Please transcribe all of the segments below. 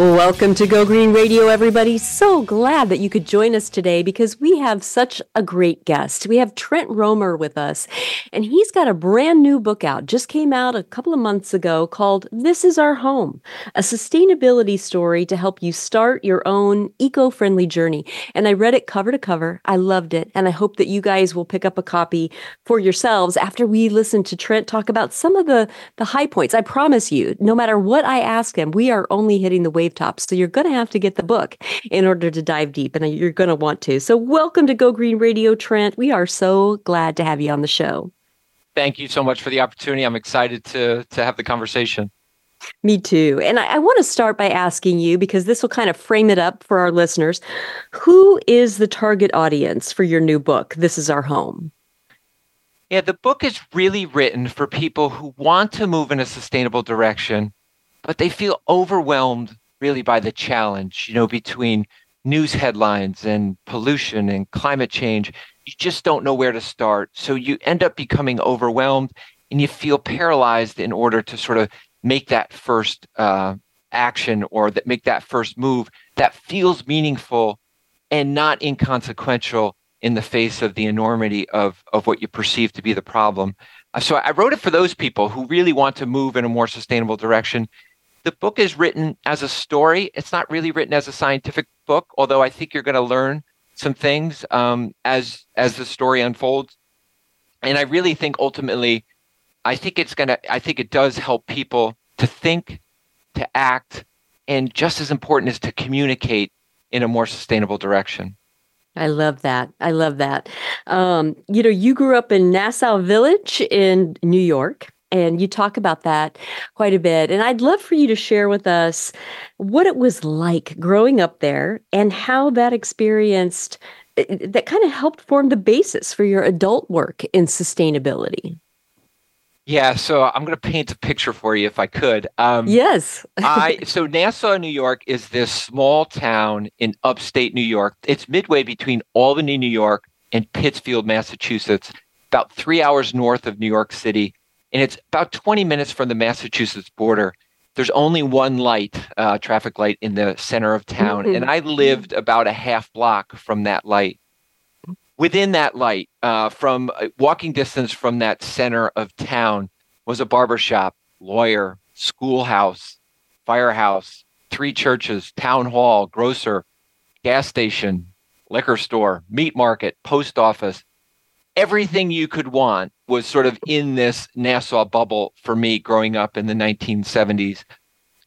Welcome to Go Green Radio, everybody. So glad that you could join us today because we have such a great guest. We have Trent Romer with us, and he's got a brand new book out, just came out a couple of months ago called This is Our Home, a sustainability story to help you start your own eco friendly journey. And I read it cover to cover. I loved it. And I hope that you guys will pick up a copy for yourselves after we listen to Trent talk about some of the, the high points. I promise you, no matter what I ask him, we are only hitting the wave tops. So you're going to have to get the book in order to dive deep, and you're going to want to. So welcome to Go Green Radio, Trent. We are so glad to have you on the show. Thank you so much for the opportunity. I'm excited to to have the conversation. Me too. And I, I want to start by asking you, because this will kind of frame it up for our listeners who is the target audience for your new book, This is Our Home? Yeah, the book is really written for people who want to move in a sustainable direction, but they feel overwhelmed really by the challenge, you know, between news headlines and pollution and climate change. You just don't know where to start. So you end up becoming overwhelmed and you feel paralyzed in order to sort of make that first uh, action or that make that first move that feels meaningful and not inconsequential in the face of the enormity of, of what you perceive to be the problem. Uh, so I wrote it for those people who really want to move in a more sustainable direction the book is written as a story. It's not really written as a scientific book, although I think you're going to learn some things um, as as the story unfolds. And I really think ultimately, I think it's gonna. I think it does help people to think, to act, and just as important is to communicate in a more sustainable direction. I love that. I love that. Um, you know, you grew up in Nassau Village in New York and you talk about that quite a bit. And I'd love for you to share with us what it was like growing up there and how that experienced eh, eh, that kind of helped form the basis for your adult work in sustainability. Yeah, so I'm going to paint a picture for you if I could. Um, yes. I so Nassau, New York is this small town in upstate New York. It's midway between Albany, New York and Pittsfield, Massachusetts, about 3 hours north of New York City and it's about 20 minutes from the Massachusetts border. There's only one light, uh, traffic light in the center of town, mm-hmm. and I lived about a half block from that light. Within that light, uh, from uh, walking distance from that center of town, was a barbershop, lawyer, schoolhouse, firehouse, three churches, town hall, grocer, gas station, liquor store, meat market, post office, everything you could want was sort of in this Nassau bubble for me growing up in the 1970s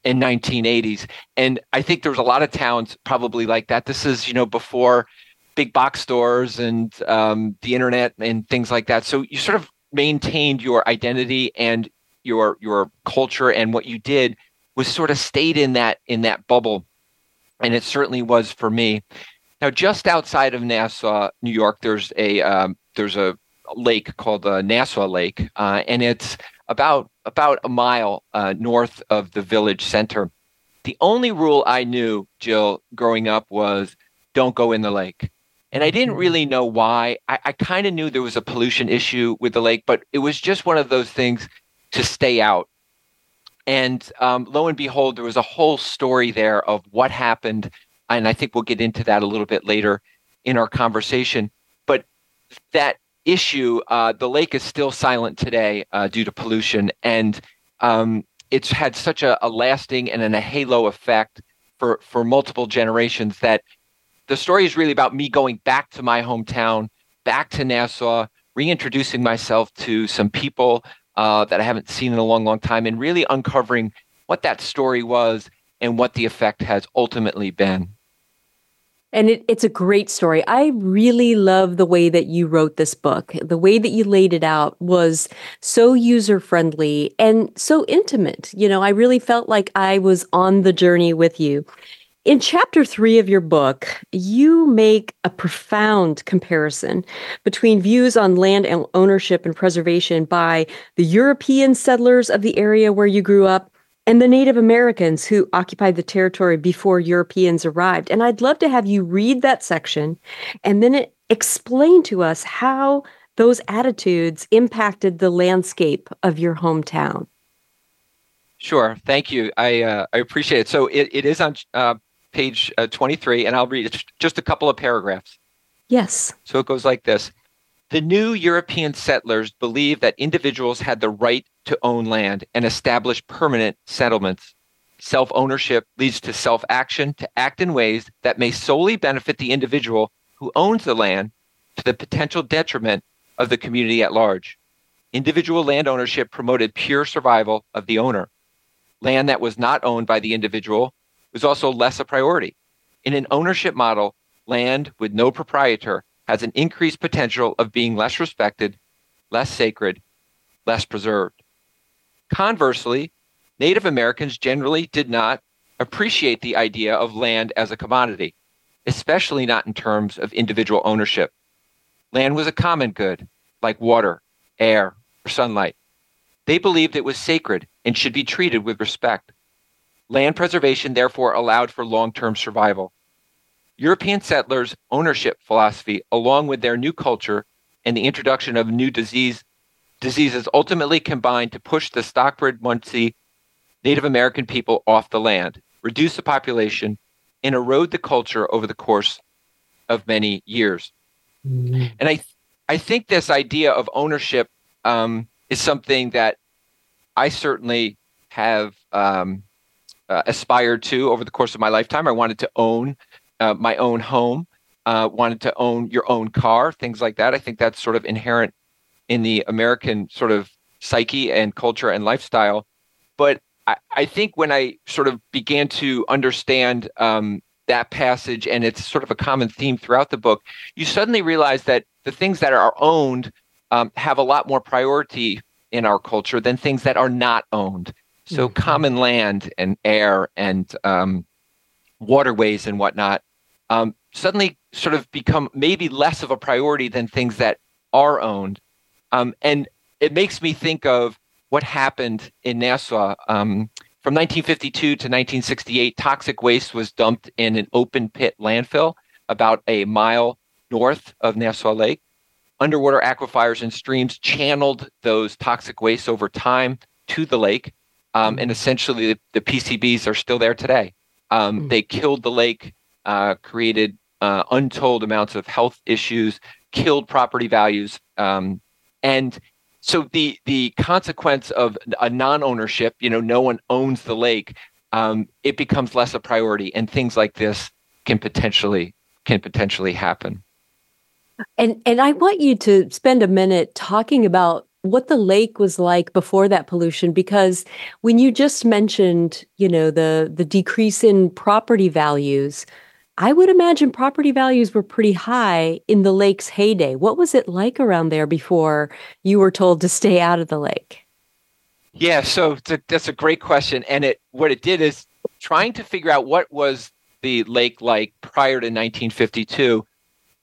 and 1980s. And I think there was a lot of towns probably like that. This is, you know, before big box stores and um, the internet and things like that. So you sort of maintained your identity and your your culture and what you did was sort of stayed in that in that bubble. And it certainly was for me. Now, just outside of Nassau, New York, there's a um, there's a lake called uh, Nassau Lake, uh, and it's about about a mile uh, north of the village center. The only rule I knew, Jill, growing up was don't go in the lake. And I didn't mm-hmm. really know why. I, I kind of knew there was a pollution issue with the lake, but it was just one of those things to stay out. And um, lo and behold, there was a whole story there of what happened. And I think we'll get into that a little bit later in our conversation. But that issue, uh, the lake is still silent today uh, due to pollution, and um, it's had such a, a lasting and a halo effect for for multiple generations that the story is really about me going back to my hometown, back to Nassau, reintroducing myself to some people uh, that I haven't seen in a long, long time, and really uncovering what that story was and what the effect has ultimately been. And it, it's a great story. I really love the way that you wrote this book. The way that you laid it out was so user friendly and so intimate. You know, I really felt like I was on the journey with you. In chapter three of your book, you make a profound comparison between views on land ownership and preservation by the European settlers of the area where you grew up and the Native Americans who occupied the territory before Europeans arrived. And I'd love to have you read that section and then explain to us how those attitudes impacted the landscape of your hometown. Sure. Thank you. I uh, I appreciate it. So it, it is on uh, page uh, 23, and I'll read just a couple of paragraphs. Yes. So it goes like this The new European settlers believed that individuals had the right to own land and establish permanent settlements. Self ownership leads to self action to act in ways that may solely benefit the individual who owns the land to the potential detriment of the community at large. Individual land ownership promoted pure survival of the owner. Land that was not owned by the individual was also less a priority. In an ownership model, land with no proprietor has an increased potential of being less respected, less sacred, less preserved. Conversely, Native Americans generally did not appreciate the idea of land as a commodity, especially not in terms of individual ownership. Land was a common good, like water, air, or sunlight. They believed it was sacred and should be treated with respect. Land preservation therefore allowed for long term survival. European settlers' ownership philosophy, along with their new culture and the introduction of new disease, diseases, ultimately combined to push the Stockbridge Munsee Native American people off the land, reduce the population, and erode the culture over the course of many years. Mm-hmm. And I, I think this idea of ownership um, is something that I certainly have um, uh, aspired to over the course of my lifetime. I wanted to own uh, my own home, uh, wanted to own your own car, things like that. I think that's sort of inherent in the American sort of psyche and culture and lifestyle. But I, I think when I sort of began to understand um, that passage, and it's sort of a common theme throughout the book, you suddenly realize that the things that are owned um, have a lot more priority in our culture than things that are not owned. So mm-hmm. common land and air and um, waterways and whatnot um, suddenly sort of become maybe less of a priority than things that are owned. Um, and it makes me think of what happened in Nassau. Um, from 1952 to 1968, toxic waste was dumped in an open pit landfill about a mile north of Nassau Lake. Underwater aquifers and streams channeled those toxic wastes over time to the lake. Um, and essentially, the, the, PCBs are still there today. Um, mm. They killed the lake, uh, created uh, untold amounts of health issues, killed property values, um, and so the the consequence of a non-ownership, you know, no one owns the lake, um, it becomes less a priority, and things like this can potentially can potentially happen. And and I want you to spend a minute talking about what the lake was like before that pollution because when you just mentioned you know the the decrease in property values i would imagine property values were pretty high in the lake's heyday. What was it like around there before you were told to stay out of the lake? Yeah so that's a great question and it what it did is trying to figure out what was the lake like prior to 1952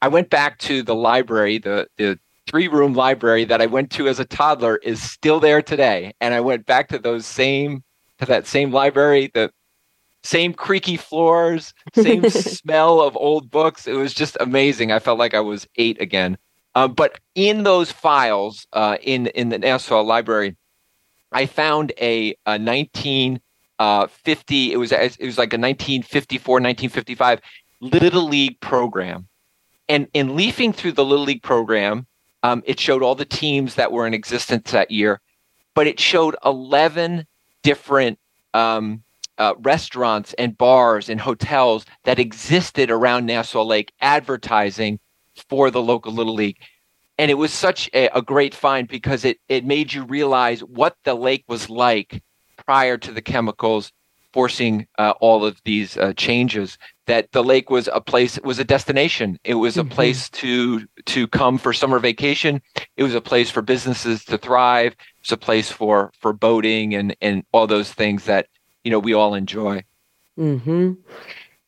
i went back to the library the the three room library that I went to as a toddler is still there today. And I went back to those same, to that same library, the same creaky floors, same smell of old books. It was just amazing. I felt like I was eight again. Uh, but in those files uh, in, in the Nassau Library, I found a, a 1950, uh, it was, it was like a 1954, 1955 Little League program. And in leafing through the Little League program, um, it showed all the teams that were in existence that year, but it showed 11 different um, uh, restaurants and bars and hotels that existed around Nassau Lake advertising for the local Little League. And it was such a, a great find because it, it made you realize what the lake was like prior to the chemicals forcing uh, all of these uh, changes that the lake was a place it was a destination it was a mm-hmm. place to to come for summer vacation it was a place for businesses to thrive it's a place for for boating and and all those things that you know we all enjoy mm-hmm.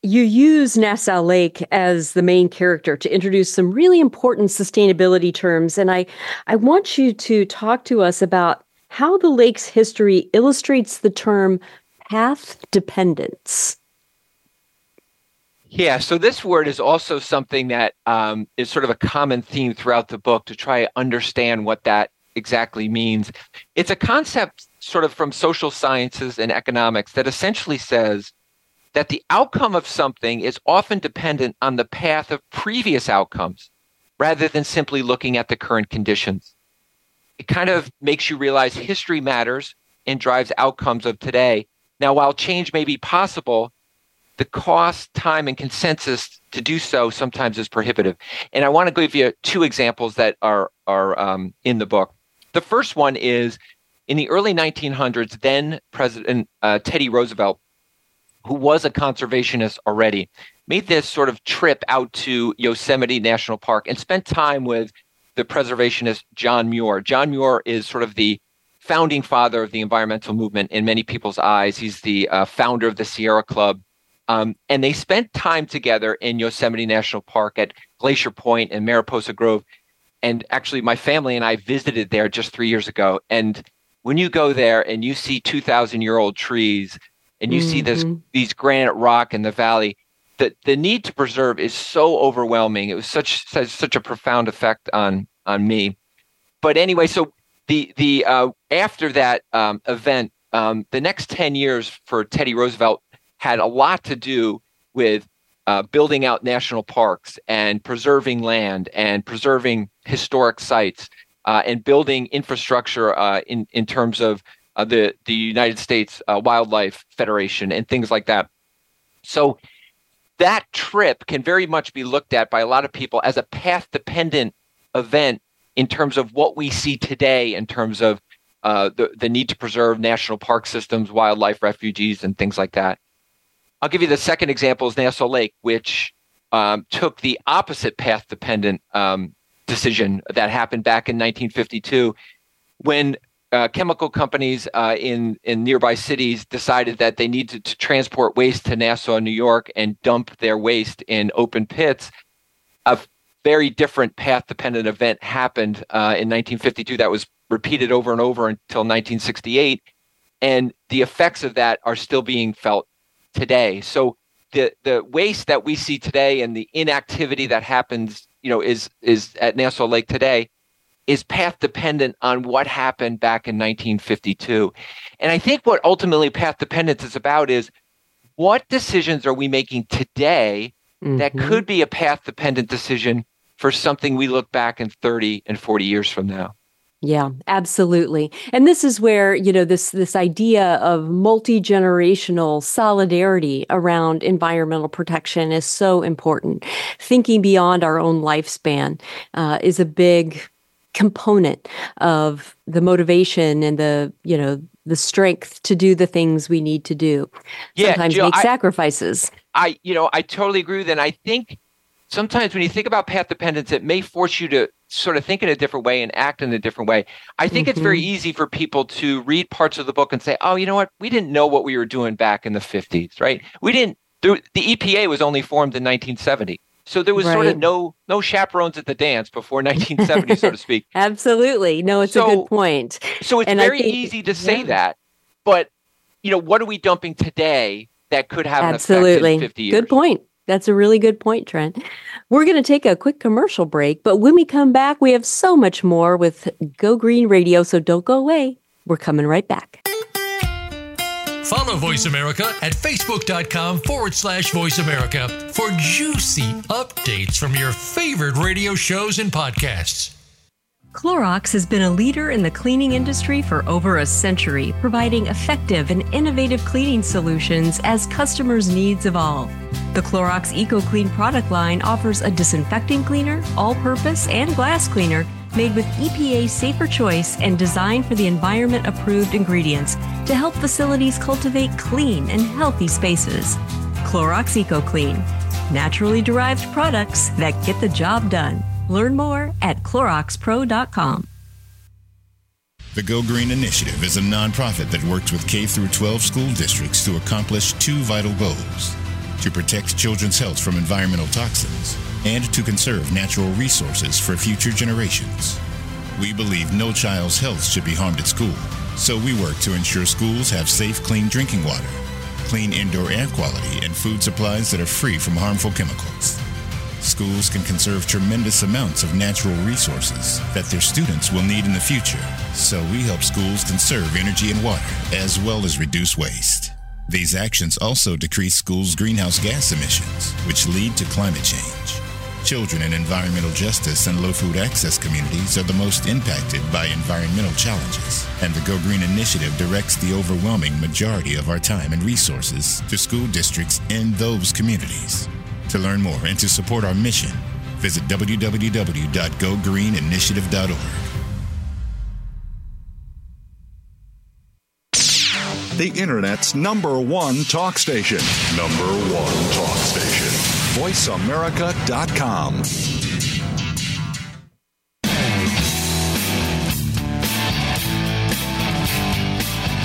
you use nassau lake as the main character to introduce some really important sustainability terms and i i want you to talk to us about how the lake's history illustrates the term path dependence. Yeah, so this word is also something that um, is sort of a common theme throughout the book to try to understand what that exactly means. It's a concept sort of from social sciences and economics that essentially says that the outcome of something is often dependent on the path of previous outcomes rather than simply looking at the current conditions. It kind of makes you realize history matters and drives outcomes of today. Now, while change may be possible, the cost, time, and consensus to do so sometimes is prohibitive. And I want to give you two examples that are are um, in the book. The first one is in the early 1900s. Then President uh, Teddy Roosevelt, who was a conservationist already, made this sort of trip out to Yosemite National Park and spent time with the preservationist John Muir. John Muir is sort of the founding father of the environmental movement in many people's eyes. He's the uh, founder of the Sierra Club um, and they spent time together in Yosemite National Park at Glacier Point and Mariposa Grove. And actually, my family and I visited there just three years ago. And when you go there and you see 2,000 year old trees and you mm-hmm. see this mm-hmm. these granite rock in the valley, the, the need to preserve is so overwhelming. It was such such, such a profound effect on on me. But anyway, so the the uh, after that um, event, um, the next 10 years for Teddy Roosevelt had a lot to do with uh, building out national parks and preserving land and preserving historic sites uh, and building infrastructure uh, in in terms of uh, the the United States uh, Wildlife Federation and things like that. So that trip can very much be looked at by a lot of people as a path dependent event in terms of what we see today in terms of uh, the the need to preserve national park systems, wildlife refuges, and things like that. I'll give you the second example is Nassau Lake, which um, took the opposite path dependent um, decision that happened back in 1952 when uh, chemical companies uh, in in nearby cities decided that they needed to transport waste to Nassau, New York, and dump their waste in open pits. A very different path dependent event happened uh, in 1952 that was repeated over and over until 1968, and the effects of that are still being felt today. So the the waste that we see today and the inactivity that happens, you know, is is at Nassau Lake today is path dependent on what happened back in 1952. And I think what ultimately path dependence is about is what decisions are we making today mm-hmm. that could be a path dependent decision for something we look back in 30 and 40 years from now. Yeah, absolutely. And this is where, you know, this this idea of multi-generational solidarity around environmental protection is so important. Thinking beyond our own lifespan uh, is a big component of the motivation and the, you know, the strength to do the things we need to do. Yeah, Sometimes Jill, make I, sacrifices. I, you know, I totally agree with that. And I think sometimes when you think about path dependence, it may force you to sort of think in a different way and act in a different way. I think mm-hmm. it's very mm-hmm. easy for people to read parts of the book and say, "Oh, you know what? We didn't know what we were doing back in the 50s, right? We didn't the, the EPA was only formed in 1970. So there was right. sort of no no chaperones at the dance before 1970, so to speak. Absolutely. No, it's so, a good point. So it's and very think, easy to say yeah. that, but you know, what are we dumping today that could have Absolutely. an effect in 50 years? Good point. That's a really good point, Trent. We're going to take a quick commercial break, but when we come back, we have so much more with Go Green Radio, so don't go away. We're coming right back. Follow Voice America at facebook.com forward slash voice America for juicy updates from your favorite radio shows and podcasts. Clorox has been a leader in the cleaning industry for over a century, providing effective and innovative cleaning solutions as customers' needs evolve. The Clorox EcoClean product line offers a disinfecting cleaner, all purpose, and glass cleaner made with EPA safer choice and designed for the environment approved ingredients to help facilities cultivate clean and healthy spaces. Clorox EcoClean, naturally derived products that get the job done. Learn more at CloroxPro.com. The Go Green Initiative is a nonprofit that works with K through 12 school districts to accomplish two vital goals: to protect children's health from environmental toxins and to conserve natural resources for future generations. We believe no child's health should be harmed at school So we work to ensure schools have safe, clean drinking water, clean indoor air quality, and food supplies that are free from harmful chemicals. Schools can conserve tremendous amounts of natural resources that their students will need in the future, so we help schools conserve energy and water as well as reduce waste. These actions also decrease schools' greenhouse gas emissions, which lead to climate change. Children in environmental justice and low food access communities are the most impacted by environmental challenges, and the Go Green Initiative directs the overwhelming majority of our time and resources to school districts in those communities. To learn more and to support our mission, visit www.gogreeninitiative.org. The Internet's number one talk station. Number one talk station. VoiceAmerica.com.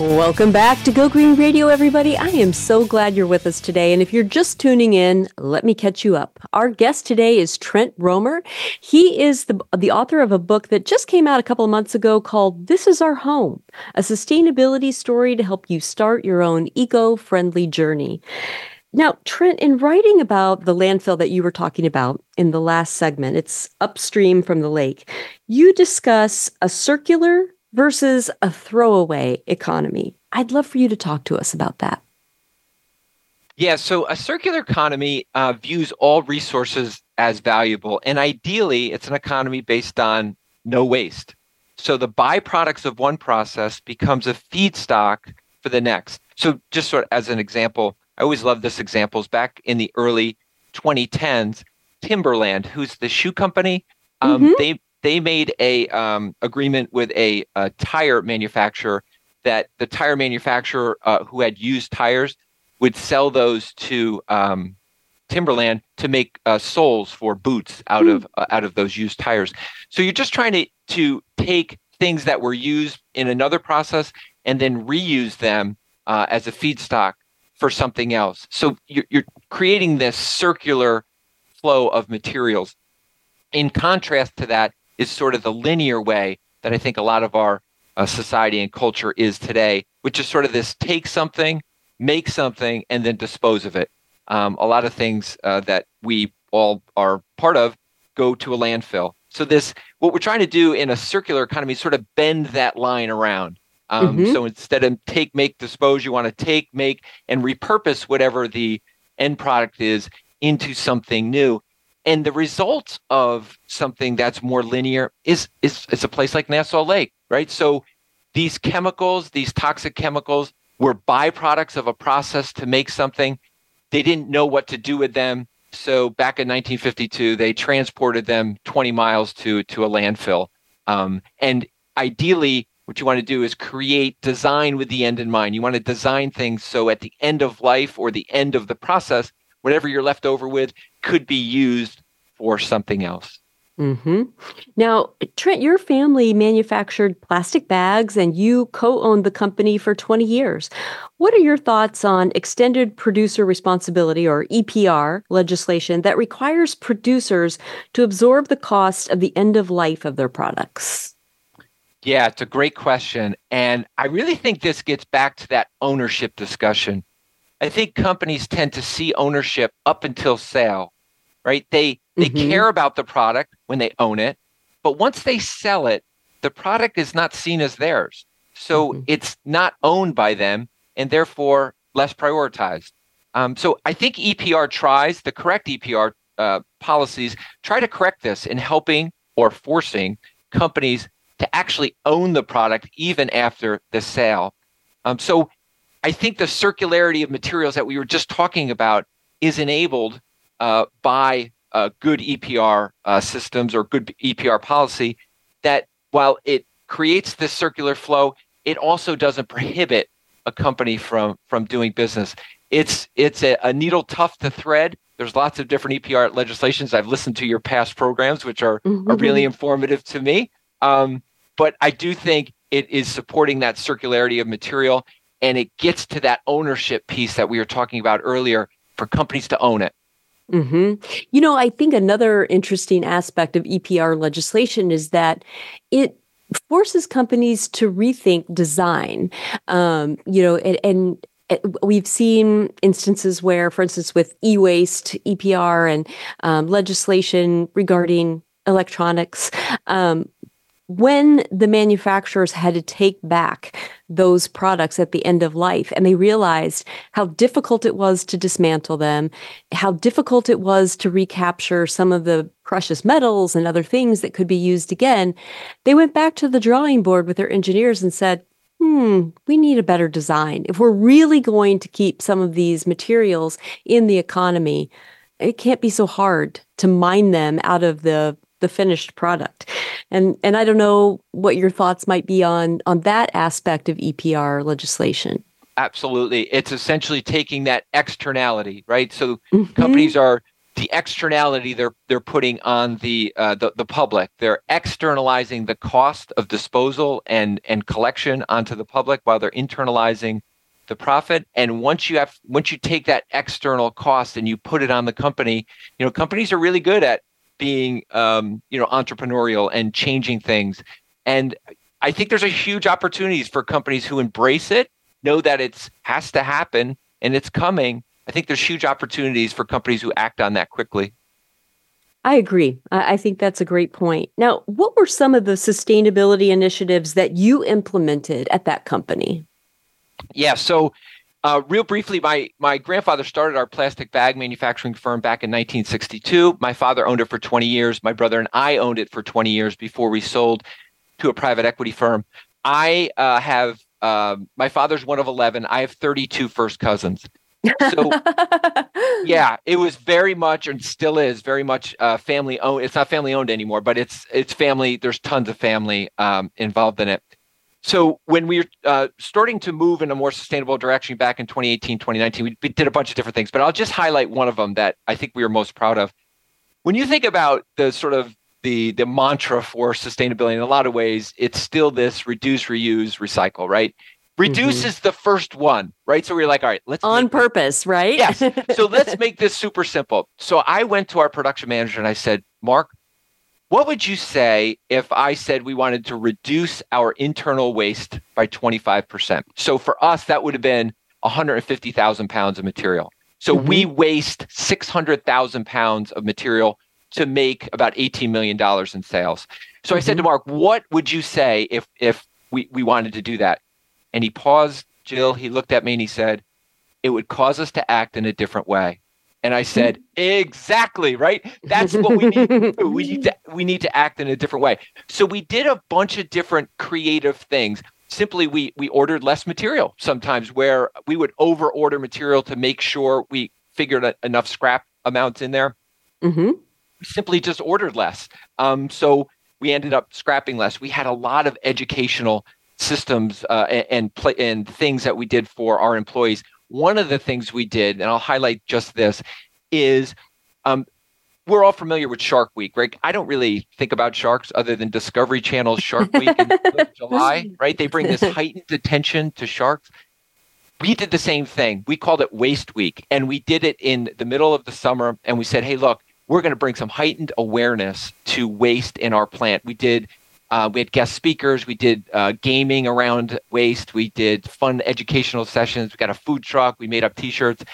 Welcome back to Go Green Radio, everybody. I am so glad you're with us today. And if you're just tuning in, let me catch you up. Our guest today is Trent Romer. He is the, the author of a book that just came out a couple of months ago called This Is Our Home, a sustainability story to help you start your own eco friendly journey. Now, Trent, in writing about the landfill that you were talking about in the last segment, it's upstream from the lake, you discuss a circular versus a throwaway economy. I'd love for you to talk to us about that. Yeah, so a circular economy uh, views all resources as valuable, and ideally, it's an economy based on no waste. So the byproducts of one process becomes a feedstock for the next. So just sort of as an example, I always love this examples back in the early 2010s, Timberland, who's the shoe company, um, mm-hmm. they they made a um, agreement with a, a, tire manufacturer that the tire manufacturer uh, who had used tires would sell those to um, Timberland to make uh, soles for boots out mm. of uh, out of those used tires. So you're just trying to to take things that were used in another process and then reuse them uh, as a feedstock for something else. So you're, you're creating this circular flow of materials. In contrast to that, is sort of the linear way that I think a lot of our uh, society and culture is today, which is sort of this take something, make something, and then dispose of it. Um, a lot of things uh, that we all are part of go to a landfill. So this, what we're trying to do in a circular economy, is sort of bend that line around. Um, mm-hmm. So instead of take, make, dispose, you want to take, make, and repurpose whatever the end product is into something new. And the result of something that's more linear is, is, is a place like Nassau Lake, right? So these chemicals, these toxic chemicals, were byproducts of a process to make something. They didn't know what to do with them. So back in 1952, they transported them 20 miles to, to a landfill. Um, and ideally, what you want to do is create design with the end in mind. You want to design things so at the end of life or the end of the process, whatever you're left over with could be used for something else. Mm-hmm. Now, Trent, your family manufactured plastic bags and you co owned the company for 20 years. What are your thoughts on extended producer responsibility or EPR legislation that requires producers to absorb the cost of the end of life of their products? Yeah, it's a great question. And I really think this gets back to that ownership discussion. I think companies tend to see ownership up until sale, right? They they mm-hmm. care about the product when they own it, but once they sell it, the product is not seen as theirs. So mm-hmm. it's not owned by them and therefore less prioritized. Um, so I think EPR tries the correct EPR uh, policies try to correct this in helping or forcing companies to actually own the product even after the sale. Um, so I think the circularity of materials that we were just talking about is enabled uh, by uh, good EPR uh, systems or good EPR policy. That while it creates this circular flow, it also doesn't prohibit a company from from doing business. It's it's a, a needle tough to thread. There's lots of different EPR legislations. I've listened to your past programs, which are mm-hmm. are really informative to me. Um, but I do think it is supporting that circularity of material, and it gets to that ownership piece that we were talking about earlier for companies to own it. Mm-hmm. You know, I think another interesting aspect of EPR legislation is that it forces companies to rethink design. Um, you know, and, and we've seen instances where, for instance, with e-waste, EPR, and um, legislation regarding electronics, um, when the manufacturers had to take back those products at the end of life and they realized how difficult it was to dismantle them, how difficult it was to recapture some of the precious metals and other things that could be used again, they went back to the drawing board with their engineers and said, hmm, we need a better design. If we're really going to keep some of these materials in the economy, it can't be so hard to mine them out of the the finished product. And and I don't know what your thoughts might be on on that aspect of EPR legislation. Absolutely. It's essentially taking that externality, right? So mm-hmm. companies are the externality they're they're putting on the, uh, the the public. They're externalizing the cost of disposal and and collection onto the public while they're internalizing the profit. And once you have once you take that external cost and you put it on the company, you know companies are really good at being um, you know entrepreneurial and changing things and i think there's a huge opportunities for companies who embrace it know that it's has to happen and it's coming i think there's huge opportunities for companies who act on that quickly I agree. I think that's a great point. Now, what were some of the sustainability initiatives that you implemented at that company? Yeah, so uh, real briefly, my my grandfather started our plastic bag manufacturing firm back in 1962. My father owned it for 20 years. My brother and I owned it for 20 years before we sold to a private equity firm. I uh, have uh, my father's one of 11. I have 32 first cousins. So yeah, it was very much and still is very much uh, family owned. It's not family owned anymore, but it's it's family. There's tons of family um, involved in it. So when we were uh, starting to move in a more sustainable direction back in 2018, 2019, we, we did a bunch of different things, but I'll just highlight one of them that I think we are most proud of. When you think about the sort of the the mantra for sustainability in a lot of ways, it's still this reduce, reuse, recycle, right? Reduce mm-hmm. is the first one, right? So we are like, all right, let's on purpose, this. right? yes. So let's make this super simple. So I went to our production manager and I said, Mark, what would you say if I said we wanted to reduce our internal waste by 25%? So for us, that would have been 150,000 pounds of material. So mm-hmm. we waste 600,000 pounds of material to make about $18 million in sales. So mm-hmm. I said to mm-hmm. Mark, what would you say if, if we, we wanted to do that? And he paused, Jill, he looked at me and he said, it would cause us to act in a different way. And I said, exactly, right? That's what we need to. We need to, we need to act in a different way. So we did a bunch of different creative things. Simply, we we ordered less material sometimes where we would over order material to make sure we figured enough scrap amounts in there. Mm-hmm. We simply just ordered less. Um, so we ended up scrapping less. We had a lot of educational systems uh, and and, play, and things that we did for our employees one of the things we did, and I'll highlight just this, is um, we're all familiar with Shark Week, right? I don't really think about sharks other than Discovery Channel's Shark Week in July, right? They bring this heightened attention to sharks. We did the same thing. We called it Waste Week, and we did it in the middle of the summer. And we said, hey, look, we're going to bring some heightened awareness to waste in our plant. We did uh, we had guest speakers. We did uh, gaming around waste. We did fun educational sessions. We got a food truck. We made up T-shirts,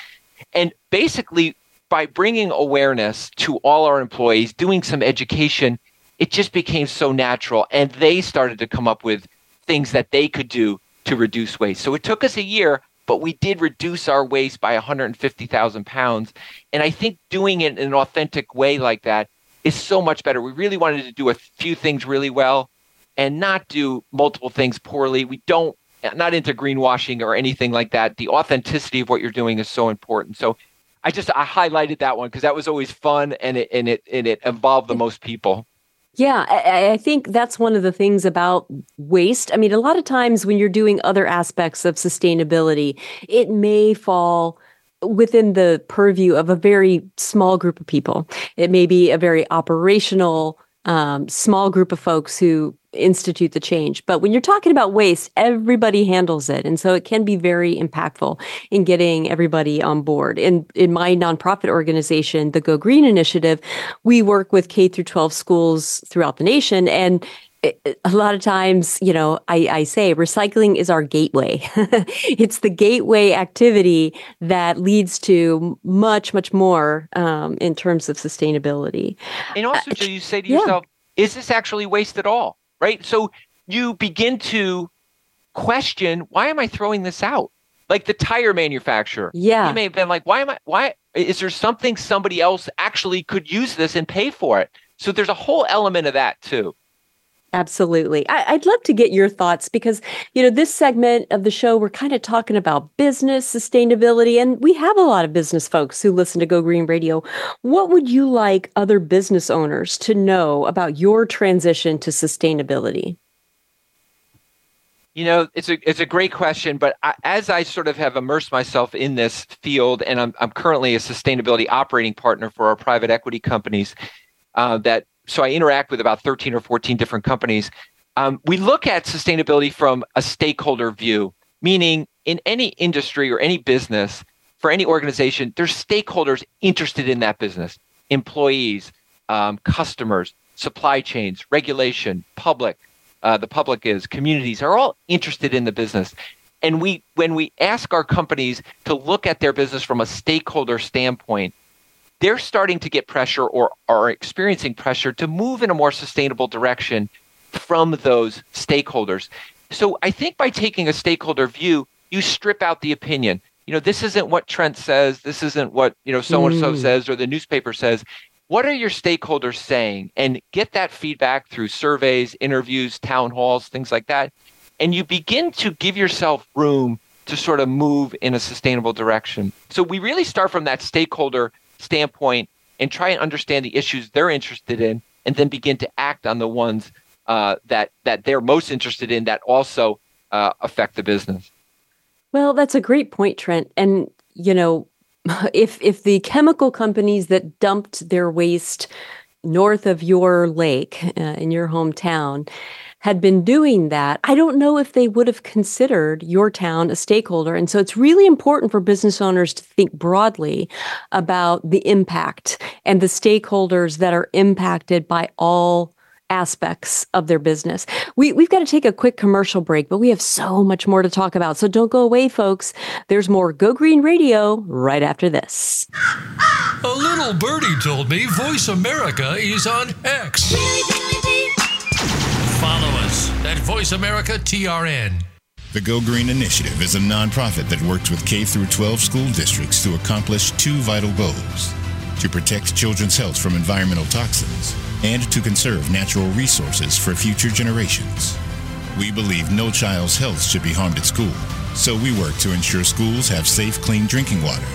and basically by bringing awareness to all our employees, doing some education, it just became so natural, and they started to come up with things that they could do to reduce waste. So it took us a year, but we did reduce our waste by 150,000 pounds, and I think doing it in an authentic way like that is so much better. We really wanted to do a few things really well and not do multiple things poorly. We don't not into greenwashing or anything like that. The authenticity of what you're doing is so important. So I just I highlighted that one because that was always fun and it and it and it involved the most people. Yeah, I, I, think that's one of the things about waste. I mean, a lot of times when you're doing other aspects of sustainability, it may fall within the purview of a very small group of people. It may be a very operational, um, small group of folks who institute the change. But when you're talking about waste, everybody handles it. And so it can be very impactful in getting everybody on board. In in my nonprofit organization, the Go Green Initiative, we work with K through 12 schools throughout the nation and a lot of times, you know, I, I say recycling is our gateway. it's the gateway activity that leads to much, much more um, in terms of sustainability. And also, uh, you say to yourself, is this actually waste at all? right? So you begin to question, why am I throwing this out? Like the tire manufacturer. Yeah. You may have been like, why am I, why is there something somebody else actually could use this and pay for it? So there's a whole element of that too. Absolutely. I, would love to get your thoughts because, you know, this segment of the show, we're kind of talking about business sustainability, and we have a lot of business folks who listen to Go Green Radio. What would you like other business owners to know about your transition to sustainability? You know, it's a it's a great question, but I, as I sort of have immersed myself in this field, and I'm I'm currently a sustainability operating partner for our private equity companies uh, that so I interact with about 13 or 14 different companies. Um, we look at sustainability from a stakeholder view, meaning in any industry or any business, for any organization, there's stakeholders interested in that business employees, um, customers, supply chains, regulation, public. Uh, the public is communities are all interested in the business and we when we ask our companies to look at their business from a stakeholder standpoint they're starting to get pressure or are experiencing pressure to move in a more sustainable direction from those stakeholders. So I think by taking a stakeholder view, you strip out the opinion. You know, this isn't what Trent says, this isn't what, you know, so and so says or the newspaper says. What are your stakeholders saying? And get that feedback through surveys, interviews, town halls, things like that. And you begin to give yourself room to sort of move in a sustainable direction. So we really start from that stakeholder standpoint and try and understand the issues they're interested in and then begin to act on the ones uh, that that they're most interested in that also uh, affect the business. Well, that's a great point, Trent. And you know, if if the chemical companies that dumped their waste north of your lake uh, in your hometown had been doing that, I don't know if they would have considered your town a stakeholder. And so it's really important for business owners to think broadly about the impact and the stakeholders that are impacted by all aspects of their business. We, we've got to take a quick commercial break, but we have so much more to talk about. So don't go away, folks. There's more Go Green Radio right after this. A little birdie told me Voice America is on X. Follow us at Voice America TRN. The Go Green Initiative is a nonprofit that works with K through 12 school districts to accomplish two vital goals: to protect children's health from environmental toxins and to conserve natural resources for future generations. We believe no child's health should be harmed at school, so we work to ensure schools have safe, clean drinking water,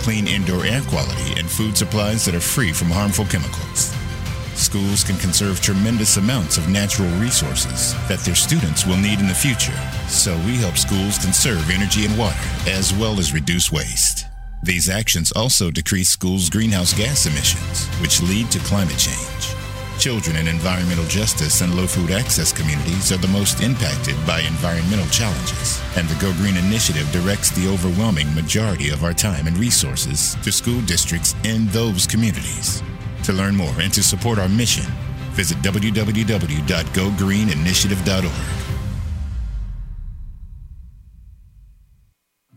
clean indoor air quality, and food supplies that are free from harmful chemicals. Schools can conserve tremendous amounts of natural resources that their students will need in the future, so we help schools conserve energy and water as well as reduce waste. These actions also decrease schools' greenhouse gas emissions, which lead to climate change. Children in environmental justice and low food access communities are the most impacted by environmental challenges, and the Go Green Initiative directs the overwhelming majority of our time and resources to school districts in those communities. To learn more and to support our mission, visit www.gogreeninitiative.org.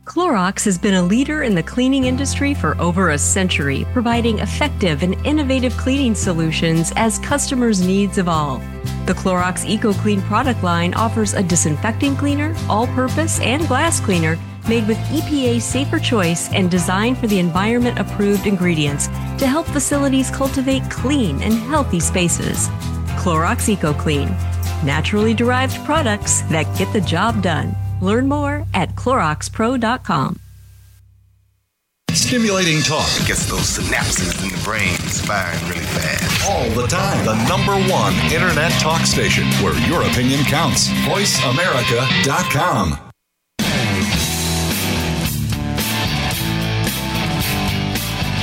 Clorox has been a leader in the cleaning industry for over a century, providing effective and innovative cleaning solutions as customers' needs evolve. The Clorox EcoClean product line offers a disinfecting cleaner, all purpose, and glass cleaner made with EPA safer choice and designed for the environment approved ingredients to help facilities cultivate clean and healthy spaces. Clorox EcoClean, naturally derived products that get the job done. Learn more at CloroxPro.com. stimulating talk. It gets those synapses in the brain firing really fast. All the time. The number one internet talk station where your opinion counts. VoiceAmerica.com.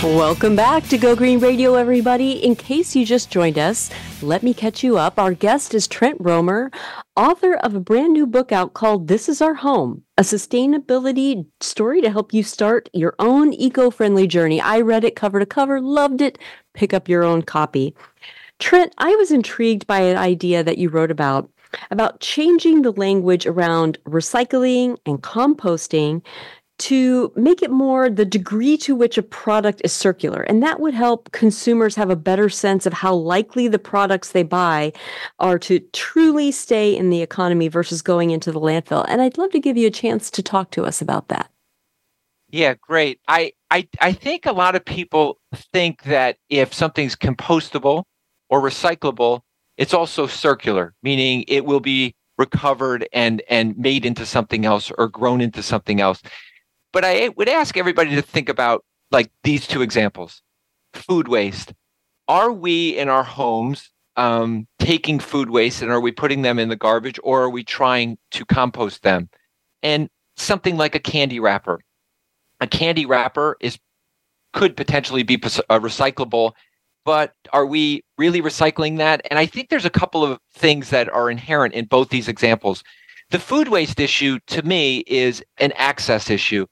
Welcome back to Go Green Radio, everybody. In case you just joined us, let me catch you up. Our guest is Trent Romer, author of a brand new book out called This Is Our Home, a sustainability story to help you start your own eco friendly journey. I read it cover to cover, loved it. Pick up your own copy. Trent, I was intrigued by an idea that you wrote about about changing the language around recycling and composting to make it more the degree to which a product is circular. And that would help consumers have a better sense of how likely the products they buy are to truly stay in the economy versus going into the landfill. And I'd love to give you a chance to talk to us about that. Yeah, great. I, I, I think a lot of people think that if something's compostable or recyclable, it's also circular, meaning it will be recovered and and made into something else or grown into something else. But I would ask everybody to think about like these two examples food waste. Are we in our homes um, taking food waste and are we putting them in the garbage or are we trying to compost them? And something like a candy wrapper. A candy wrapper is could potentially be uh, recyclable, but are we really recycling that? And I think there's a couple of things that are inherent in both these examples. The food waste issue to me is an access issue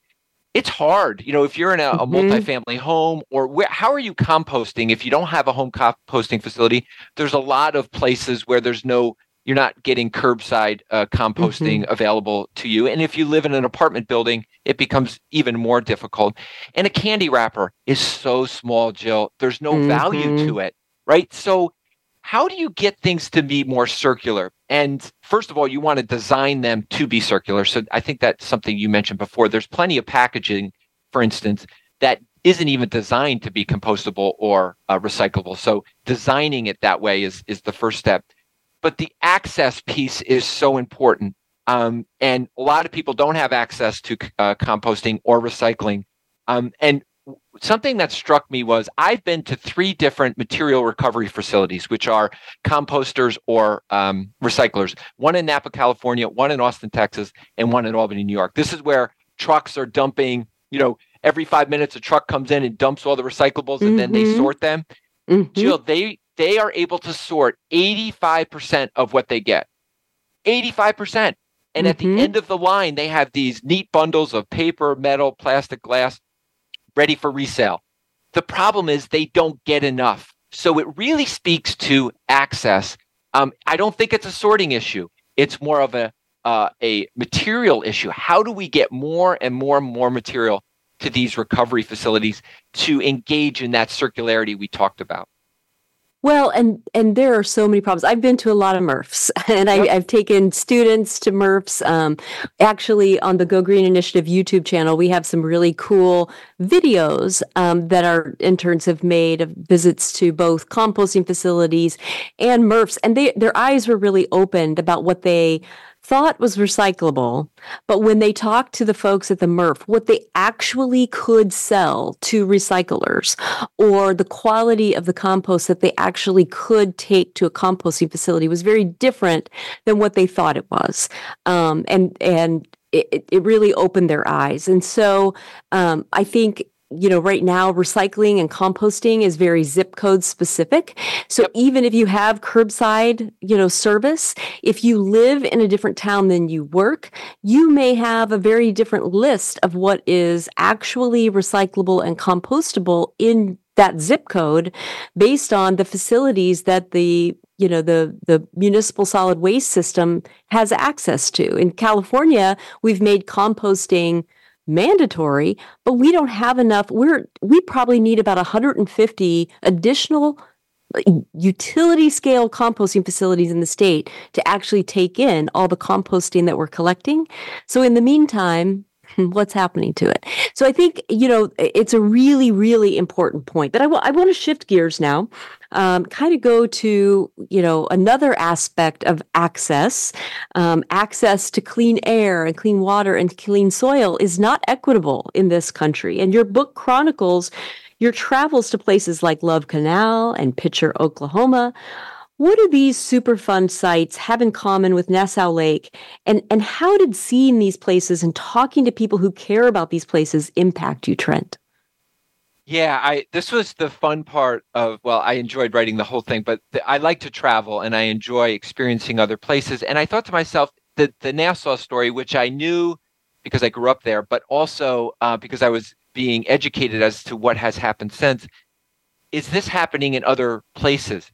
it's hard. You know, if you're in a, a mm-hmm. multifamily home or where, how are you composting if you don't have a home composting facility? There's a lot of places where there's no, you're not getting curbside uh, composting mm-hmm. available to you. And if you live in an apartment building, it becomes even more difficult. And a candy wrapper is so small, Jill. There's no mm-hmm. value to it, right? So how do you get things to be more circular? And first of all, you want to design them to be circular. So I think that's something you mentioned before. There's plenty of packaging, for instance, that isn't even designed to be compostable or uh, recyclable. So designing it that way is is the first step. But the access piece is so important. Um, and a lot of people don't have access to uh, composting or recycling. Um, and something that struck me was I've been to three different material recovery facilities, which are composters or um, recyclers. One in Napa, California, one in Austin, Texas, and one in Albany, New York. This is where trucks are dumping. You know, every five minutes a truck comes in and dumps all the recyclables, and mm-hmm. then they mm-hmm. sort them. Mm-hmm. Jill, they they are able to sort eighty five percent of what they get. Eighty five percent. And mm-hmm. at the mm-hmm. end of the line, they have these neat bundles of paper, metal, plastic, glass ready for resale. The problem is they don't get enough. So it really speaks to access. Um, I don't think it's a sorting issue. It's more of a uh, a material issue. How do we get more and more and more material to these recovery facilities to engage in that circularity we talked about? Well, and and there are so many problems. I've been to a lot of MRFs, and I, have taken students to MRFs. Um, actually, on the Go Green Initiative YouTube channel, we have some really cool videos um, that our interns have made of visits to both composting facilities and MRFs, and they their eyes were really opened about what they thought was recyclable, but when they talked to the folks at the MRF, what they actually could sell to recyclers or the quality of the compost that they actually could take to a composting facility was very different than what they thought it was. Um, and, and it, it really opened their eyes. And so um, I think you know, right now recycling and composting is very zip code specific. So yep. even if you have curbside, you know, service, if you live in a different town than you work, you may have a very different list of what is actually recyclable and compostable in that zip code based on the facilities that the you know the the municipal solid waste system has access to in california we've made composting mandatory, but we don't have enough. We're we probably need about 150 additional utility scale composting facilities in the state to actually take in all the composting that we're collecting. So in the meantime, what's happening to it? So I think, you know, it's a really, really important point. But I, w- I want to shift gears now, um, kind of go to, you know, another aspect of access. Um, access to clean air and clean water and clean soil is not equitable in this country. And your book chronicles your travels to places like Love Canal and Picher Oklahoma. What do these Superfund sites have in common with Nassau Lake? And, and how did seeing these places and talking to people who care about these places impact you, Trent? Yeah, I this was the fun part of well, I enjoyed writing the whole thing, but the, I like to travel and I enjoy experiencing other places. And I thought to myself that the Nassau story, which I knew because I grew up there, but also uh, because I was being educated as to what has happened since. Is this happening in other places?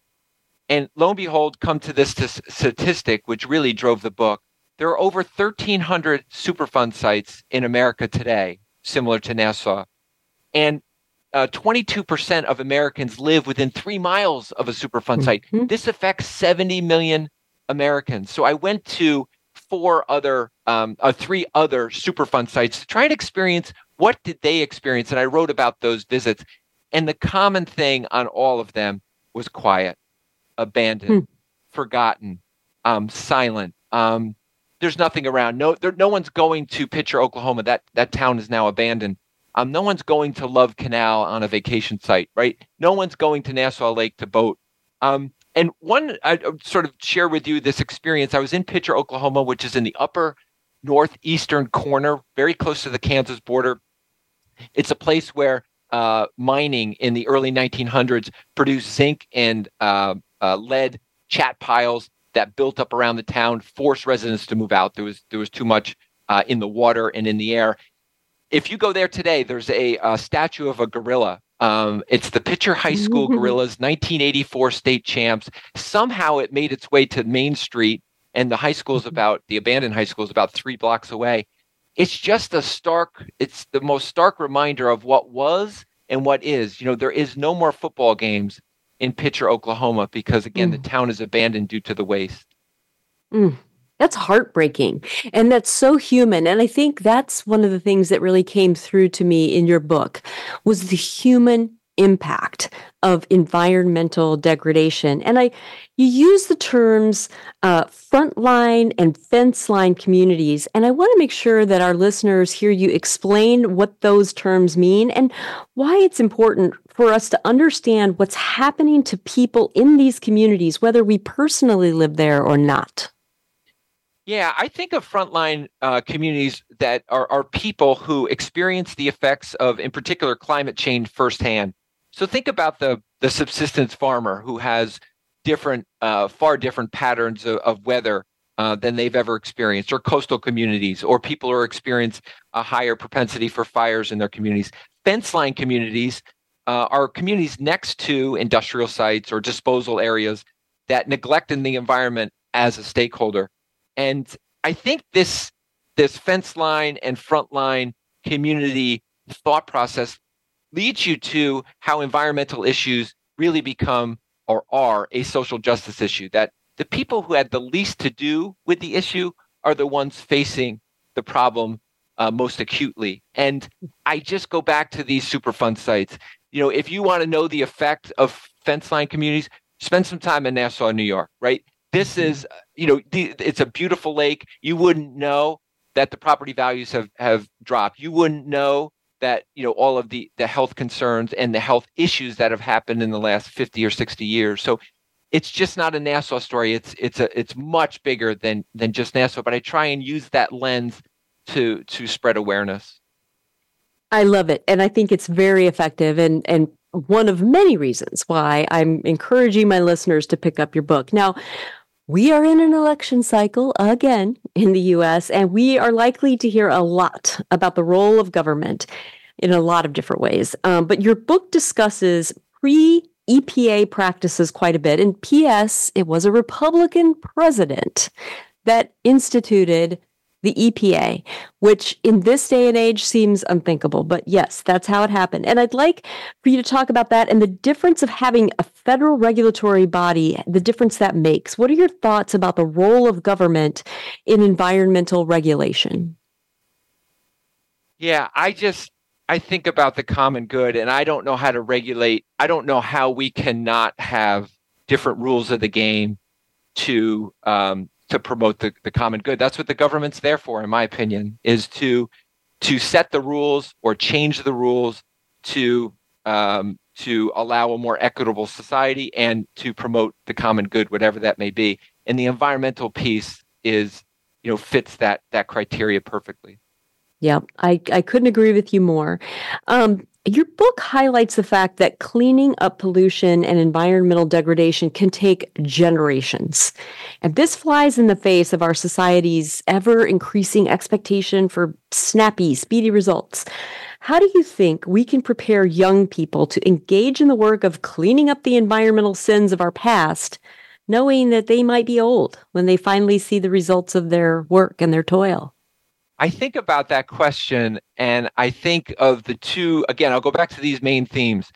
And lo and behold, come to this t- statistic, which really drove the book. There are over 1,300 Superfund sites in America today, similar to Nassau. And uh, 22% of Americans live within three miles of a Superfund mm-hmm. site. This affects 70 million Americans. So I went to four other, um, uh, three other Superfund sites to try and experience what did they experience? And I wrote about those visits. And the common thing on all of them was quiet, abandoned, hmm. forgotten, um, silent. Um, there's nothing around. No, there, no one's going to Picher, Oklahoma. That that town is now abandoned. Um, no one's going to Love Canal on a vacation site, right? No one's going to Nassau Lake to boat. Um, and one, I sort of share with you this experience. I was in Picher, Oklahoma, which is in the upper northeastern corner, very close to the Kansas border. It's a place where uh, mining in the early 1900s produced zinc and uh, uh, lead chat piles that built up around the town, forced residents to move out. There was there was too much uh, in the water and in the air. If you go there today, there's a, a statue of a gorilla. Um, it's the Picher High School Gorillas, 1984 state champs. Somehow it made its way to Main Street, and the high school is mm-hmm. about the abandoned high school is about three blocks away it's just a stark it's the most stark reminder of what was and what is you know there is no more football games in Picher oklahoma because again mm. the town is abandoned due to the waste mm. that's heartbreaking and that's so human and i think that's one of the things that really came through to me in your book was the human impact of environmental degradation. And I, you use the terms uh, frontline and fence line communities, and I want to make sure that our listeners hear you explain what those terms mean and why it's important for us to understand what's happening to people in these communities, whether we personally live there or not. Yeah, I think of frontline uh, communities that are, are people who experience the effects of, in particular, climate change firsthand. So think about the the subsistence farmer who has different, uh, far different patterns of, of weather uh, than they've ever experienced, or coastal communities, or people who experience a higher propensity for fires in their communities. Fence line communities uh, are communities next to industrial sites or disposal areas that neglect in the environment as a stakeholder. And I think this this fence line and frontline community thought process leads you to how environmental issues really become or are a social justice issue. That the people who had the least to do with the issue are the ones facing the problem uh, most acutely. And I just go back to these Superfund sites. You know, if you want to know the effect of fence line communities, spend some time in Nassau, New York, right? This mm-hmm. is, you know, the, it's a beautiful lake. You wouldn't know that the property values have have dropped. You wouldn't know that you know all of the the health concerns and the health issues that have happened in the last 50 or 60 years so it's just not a Nassau story it's it's a it's much bigger than than just Nassau but I try and use that lens to to spread awareness I love it and I think it's very effective and and one of many reasons why I'm encouraging my listeners to pick up your book. Now, we are in an election cycle again in the US, and we are likely to hear a lot about the role of government in a lot of different ways. Um, but your book discusses pre EPA practices quite a bit. And P.S., it was a Republican president that instituted the EPA, which in this day and age seems unthinkable. But yes, that's how it happened. And I'd like for you to talk about that and the difference of having a federal regulatory body, the difference that makes. What are your thoughts about the role of government in environmental regulation? Yeah, I just I think about the common good and I don't know how to regulate. I don't know how we cannot have different rules of the game to um, to promote the, the common good. That's what the government's there for, in my opinion, is to to set the rules or change the rules to um, to allow a more equitable society and to promote the common good, whatever that may be. And the environmental piece is, you know, fits that that criteria perfectly. Yeah, I, I couldn't agree with you more. Um, your book highlights the fact that cleaning up pollution and environmental degradation can take generations. And this flies in the face of our society's ever increasing expectation for snappy, speedy results. How do you think we can prepare young people to engage in the work of cleaning up the environmental sins of our past, knowing that they might be old when they finally see the results of their work and their toil? I think about that question and I think of the two, again, I'll go back to these main themes.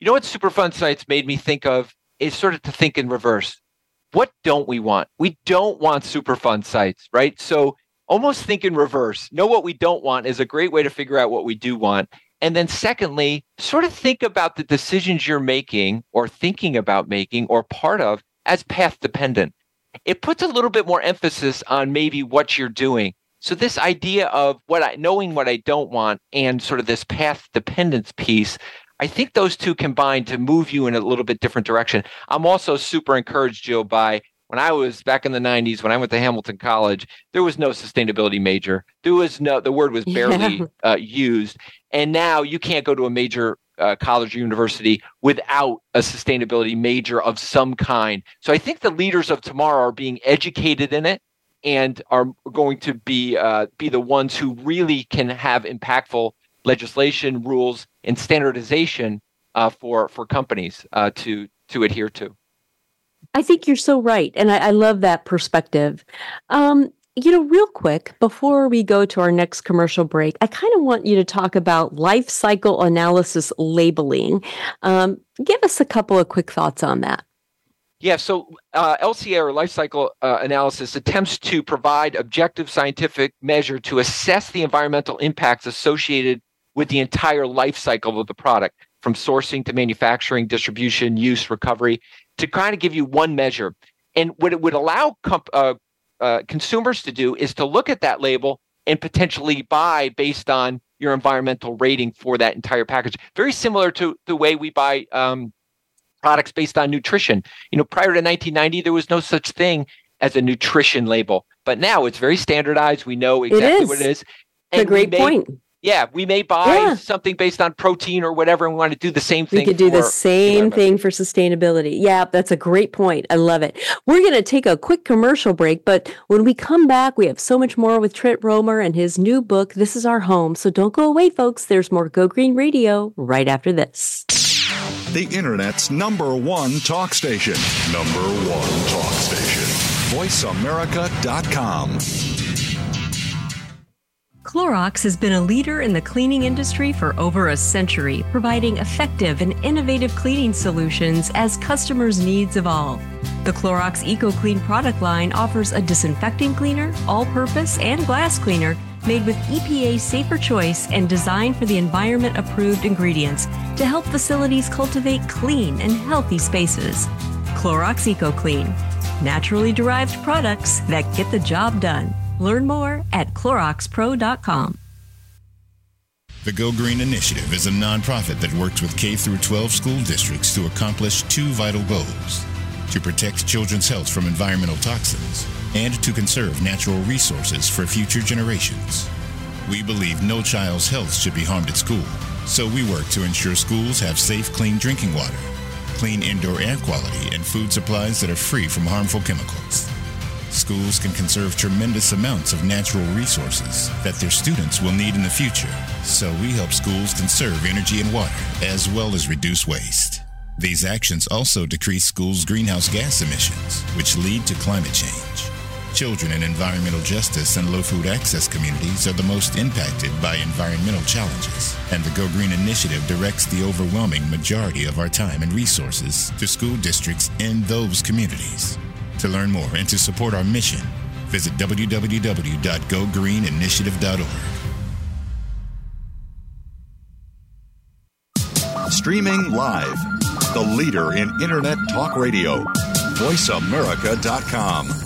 You know what Superfund sites made me think of is sort of to think in reverse. What don't we want? We don't want Superfund sites, right? So almost think in reverse. Know what we don't want is a great way to figure out what we do want. And then, secondly, sort of think about the decisions you're making or thinking about making or part of as path dependent. It puts a little bit more emphasis on maybe what you're doing so this idea of what I knowing what I don't want and sort of this path dependence piece, I think those two combine to move you in a little bit different direction. I'm also super encouraged, Jill, by when I was back in the 90s, when I went to Hamilton College, there was no sustainability major. There was no, the word was barely yeah. uh, used. And now you can't go to a major uh, college or university without a sustainability major of some kind. So I think the leaders of tomorrow are being educated in it and are going to be uh, be the ones who really can have impactful legislation, rules, and standardization uh, for for companies uh, to to adhere to. I think you're so right, and I, I love that perspective. Um, you know, real quick before we go to our next commercial break, I kind of want you to talk about life cycle analysis labeling. Um, give us a couple of quick thoughts on that. Yeah, so uh, LCA or life cycle uh, analysis attempts to provide objective scientific measure to assess the environmental impacts associated with the entire life cycle of the product, from sourcing to manufacturing, distribution, use, recovery, to kind of give you one measure. And what it would allow comp- uh, uh consumers to do is to look at that label and potentially buy based on your environmental rating for that entire package. Very similar to the way we buy um, products based on nutrition. You know, prior to 1990, there was no such thing as a nutrition label, but now it's very standardized. We know exactly it what it is. It's a great may, point. Yeah, we may buy yeah. something based on protein or whatever, and we want to do the same thing. We could do the same thing for sustainability. Yeah, that's a great point. I love it. We're going to take a quick commercial break, but when we come back, we have so much more with Trent Romer and his new book, This Is Our Home. So don't go away, folks. There's more Go Green Radio right after this the Internet's number one talk station. Number one talk station. VoiceAmerica.com. Clorox has been a leader in the cleaning industry for over a century, providing effective and innovative cleaning solutions as customers' needs evolve. The Clorox EcoClean product line offers a disinfecting cleaner, all purpose, and glass cleaner made with EPA safer choice and designed for the environment approved ingredients to help facilities cultivate clean and healthy spaces. Clorox EcoClean, naturally derived products that get the job done. Learn more at cloroxpro.com. The Go Green Initiative is a nonprofit that works with K through 12 school districts to accomplish two vital goals: to protect children's health from environmental toxins and to conserve natural resources for future generations. We believe no child's health should be harmed at school, so we work to ensure schools have safe, clean drinking water, clean indoor air quality, and food supplies that are free from harmful chemicals. Schools can conserve tremendous amounts of natural resources that their students will need in the future, so we help schools conserve energy and water as well as reduce waste. These actions also decrease schools' greenhouse gas emissions, which lead to climate change. Children in environmental justice and low food access communities are the most impacted by environmental challenges, and the Go Green Initiative directs the overwhelming majority of our time and resources to school districts in those communities. To learn more and to support our mission, visit www.gogreeninitiative.org. Streaming live, the leader in Internet Talk Radio, voiceamerica.com.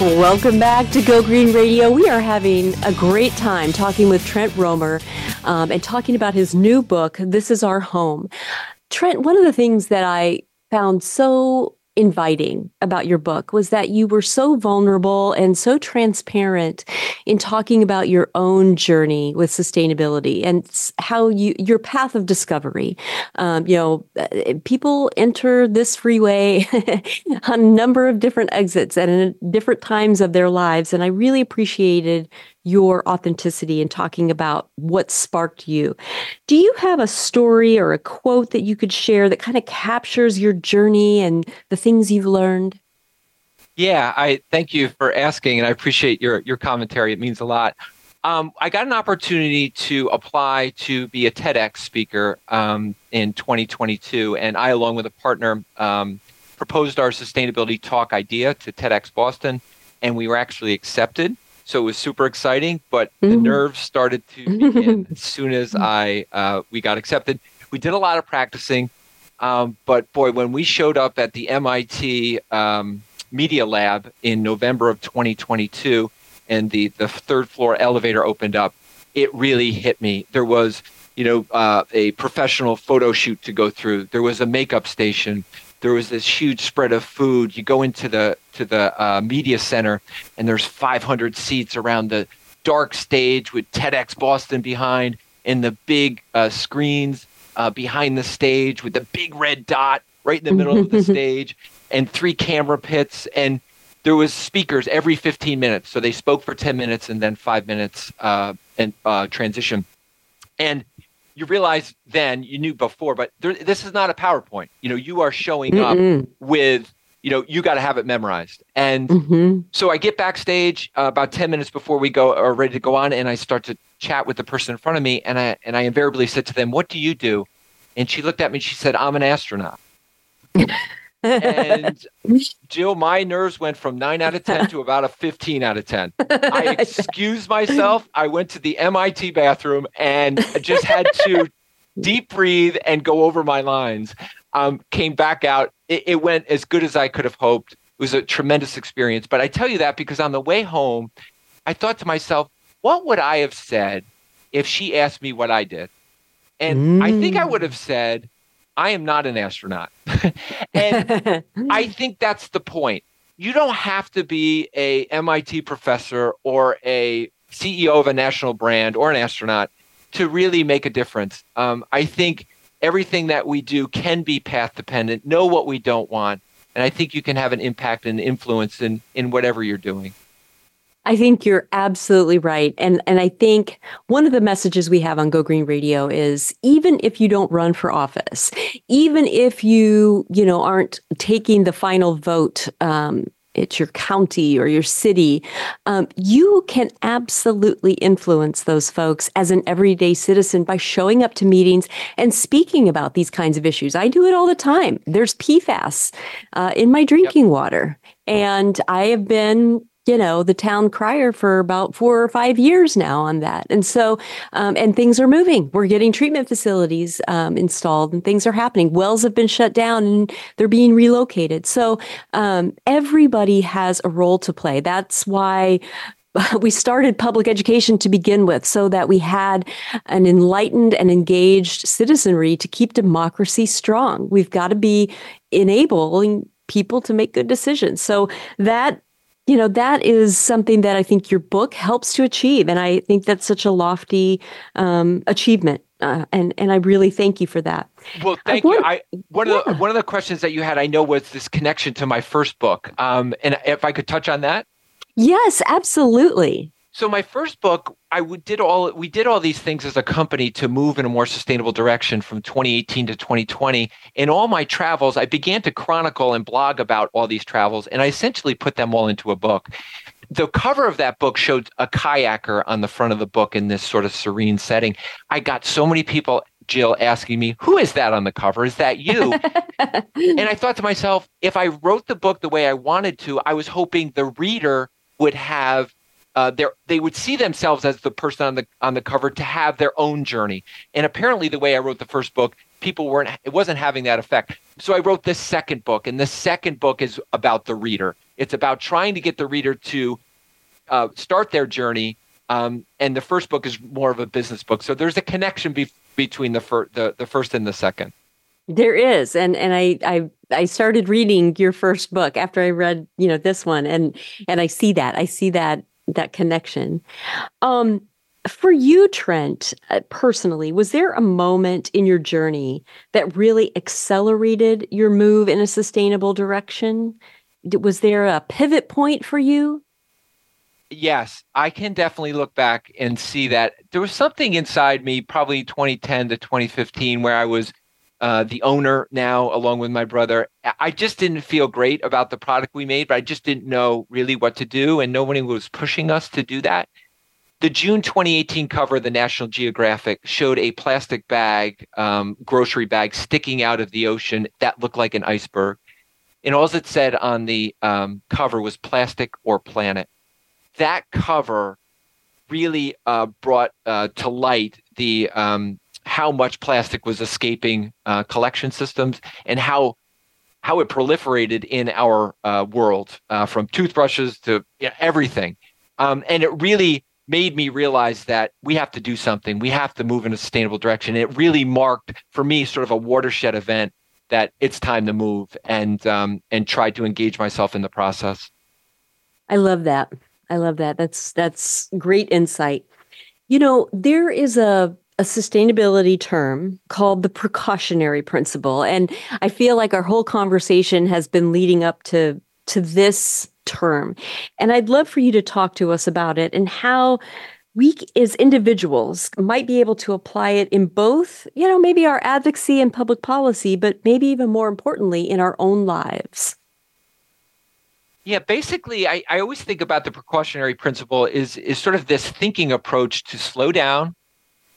Welcome back to Go Green Radio. We are having a great time talking with Trent Romer um, and talking about his new book, This Is Our Home. Trent, one of the things that I found so inviting about your book was that you were so vulnerable and so transparent in talking about your own journey with sustainability and how you your path of discovery. Um, you know, uh, people enter this freeway on a number of different exits and in different times of their lives, and I really appreciated your authenticity and talking about what sparked you. Do you have a story or a quote that you could share that kind of captures your journey and the things you've learned? Yeah, I thank you for asking, and I appreciate your your commentary. It means a lot. Um, I got an opportunity to apply to be a TEDx speaker um, in 2022, and I, along with a partner, um, proposed our sustainability talk idea to TEDx Boston, and we were actually accepted. So it was super exciting, but mm-hmm. the nerves started to begin as soon as I uh, we got accepted. We did a lot of practicing, um, but boy, when we showed up at the MIT um, Media Lab in November of 2022, and the the third floor elevator opened up, it really hit me. There was you know uh, a professional photo shoot to go through. There was a makeup station there was this huge spread of food. You go into the to the uh, media center, and there's 500 seats around the dark stage with TEDx Boston behind, and the big uh, screens uh, behind the stage with the big red dot right in the middle of the stage, and three camera pits, and there was speakers every 15 minutes. So they spoke for 10 minutes and then five minutes uh, and uh, transition, and you realize then you knew before, but there, this is not a PowerPoint. You know, you are showing Mm-mm. up with you know you got to have it memorized and mm-hmm. so i get backstage uh, about 10 minutes before we go are ready to go on and i start to chat with the person in front of me and i and i invariably said to them what do you do and she looked at me and she said i'm an astronaut and Jill, my nerves went from nine out of 10 to about a 15 out of 10. I excused myself. I went to the MIT bathroom and just had to deep breathe and go over my lines. Um, came back out. It, it went as good as I could have hoped. It was a tremendous experience. But I tell you that because on the way home, I thought to myself, what would I have said if she asked me what I did? And mm. I think I would have said, I am not an astronaut. and I think that's the point. You don't have to be a MIT professor or a CEO of a national brand or an astronaut to really make a difference. Um, I think everything that we do can be path dependent. Know what we don't want, and I think you can have an impact and influence in in whatever you're doing. I think you're absolutely right. And and I think one of the messages we have on Go Green Radio is even if you don't run for office, even if you, you know, aren't taking the final vote um, it's your county or your city, um, you can absolutely influence those folks as an everyday citizen by showing up to meetings and speaking about these kinds of issues. I do it all the time. There's PFAS uh, in my drinking yep. water. And I have been you know the town crier for about four or five years now on that. And so um, and things are moving. We're getting treatment facilities um, installed and things are happening. Wells have been shut down and they're being relocated. So um, everybody has a role to play. That's why we started public education to begin with so that we had an enlightened and engaged citizenry to keep democracy strong. We've got to be enabling people to make good decisions. So that you know that is something that I think your book helps to achieve, and I think that's such a lofty um, achievement. Uh, and and I really thank you for that. Well, thank I you. I one yeah. of the one of the questions that you had, I know, was this connection to my first book. Um, and if I could touch on that. Yes, absolutely. So my first book, I did all we did all these things as a company to move in a more sustainable direction from 2018 to 2020. In all my travels, I began to chronicle and blog about all these travels, and I essentially put them all into a book. The cover of that book showed a kayaker on the front of the book in this sort of serene setting. I got so many people Jill asking me, Who is that on the cover? Is that you? and I thought to myself, if I wrote the book the way I wanted to, I was hoping the reader would have uh, they would see themselves as the person on the on the cover to have their own journey. And apparently, the way I wrote the first book, people weren't. It wasn't having that effect. So I wrote this second book, and the second book is about the reader. It's about trying to get the reader to uh, start their journey. Um, and the first book is more of a business book. So there's a connection be- between the, fir- the the first and the second. There is, and and I I I started reading your first book after I read you know this one, and and I see that I see that that connection. Um, for you, Trent, uh, personally, was there a moment in your journey that really accelerated your move in a sustainable direction? Was there a pivot point for you? Yes, I can definitely look back and see that there was something inside me, probably 2010 to 2015, where I was uh, the owner now, along with my brother. I just didn't feel great about the product we made, but I just didn't know really what to do, and nobody was pushing us to do that. The June 2018 cover of the National Geographic showed a plastic bag, um, grocery bag, sticking out of the ocean that looked like an iceberg. And all it said on the um, cover was plastic or planet. That cover really uh, brought uh, to light the um, how much plastic was escaping uh, collection systems and how how it proliferated in our uh, world uh, from toothbrushes to know, everything. Um, and it really made me realize that we have to do something. We have to move in a sustainable direction. It really marked for me sort of a watershed event that it's time to move and um, and try to engage myself in the process. I love that. I love that. That's that's great insight. You know there is a a sustainability term called the precautionary principle. And I feel like our whole conversation has been leading up to, to this term. And I'd love for you to talk to us about it and how we as individuals might be able to apply it in both, you know, maybe our advocacy and public policy, but maybe even more importantly, in our own lives. Yeah, basically, I, I always think about the precautionary principle is is sort of this thinking approach to slow down,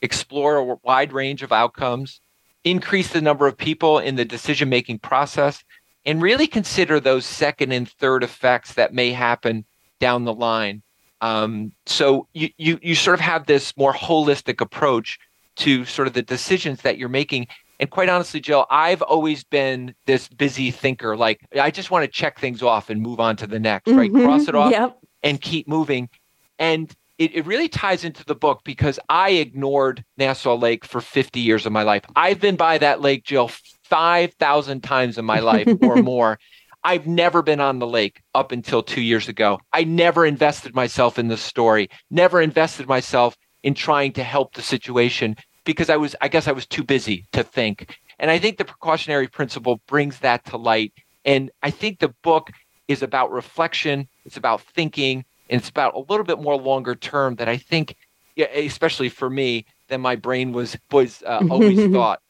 explore a wide range of outcomes, increase the number of people in the decision making process, and really consider those second and third effects that may happen down the line. Um, so you, you you sort of have this more holistic approach to sort of the decisions that you're making. And quite honestly, Jill, I've always been this busy thinker. Like I just want to check things off and move on to the next, right? Mm-hmm. Cross it off yep. and keep moving. And it, it really ties into the book because I ignored Nassau Lake for 50 years of my life. I've been by that lake, Jill, 5,000 times in my life or more. I've never been on the lake up until two years ago. I never invested myself in the story, never invested myself in trying to help the situation because I was, I guess I was too busy to think. And I think the precautionary principle brings that to light. And I think the book is about reflection, it's about thinking, and it's about a little bit more longer term that I think, especially for me, than my brain was was uh, always thought.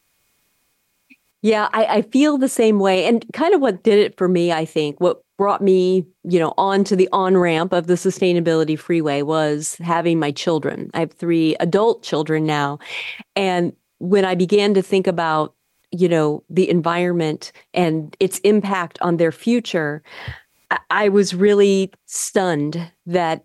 Yeah, I, I feel the same way, and kind of what did it for me, I think, what brought me, you know, onto the on ramp of the sustainability freeway was having my children. I have three adult children now, and when I began to think about you know the environment and its impact on their future I was really stunned that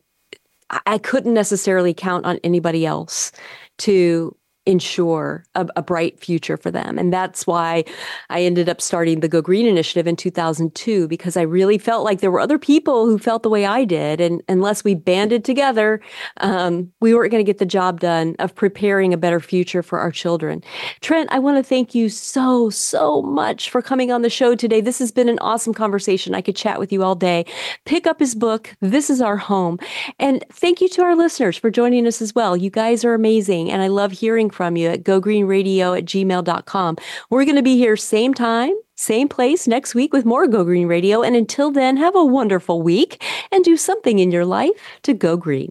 I couldn't necessarily count on anybody else to ensure a, a, bright future for them. And that's why I ended up starting the Go Green Initiative in 2002, because I really felt like there were other people who felt the way I did. And unless we banded together, um, we weren't going to get the job done of preparing a better future for our children. Trent, I want to thank you so, so much for coming on the show today. This has been an awesome conversation. I could chat with you all day. Pick up his book, This is Our Home. And thank you to our listeners for joining us as well. You guys are amazing. And I love hearing from you at gogreenradio at gmail.com. We're going to be here same time, same place next week with more Go Green Radio. And until then, have a wonderful week and do something in your life to go green.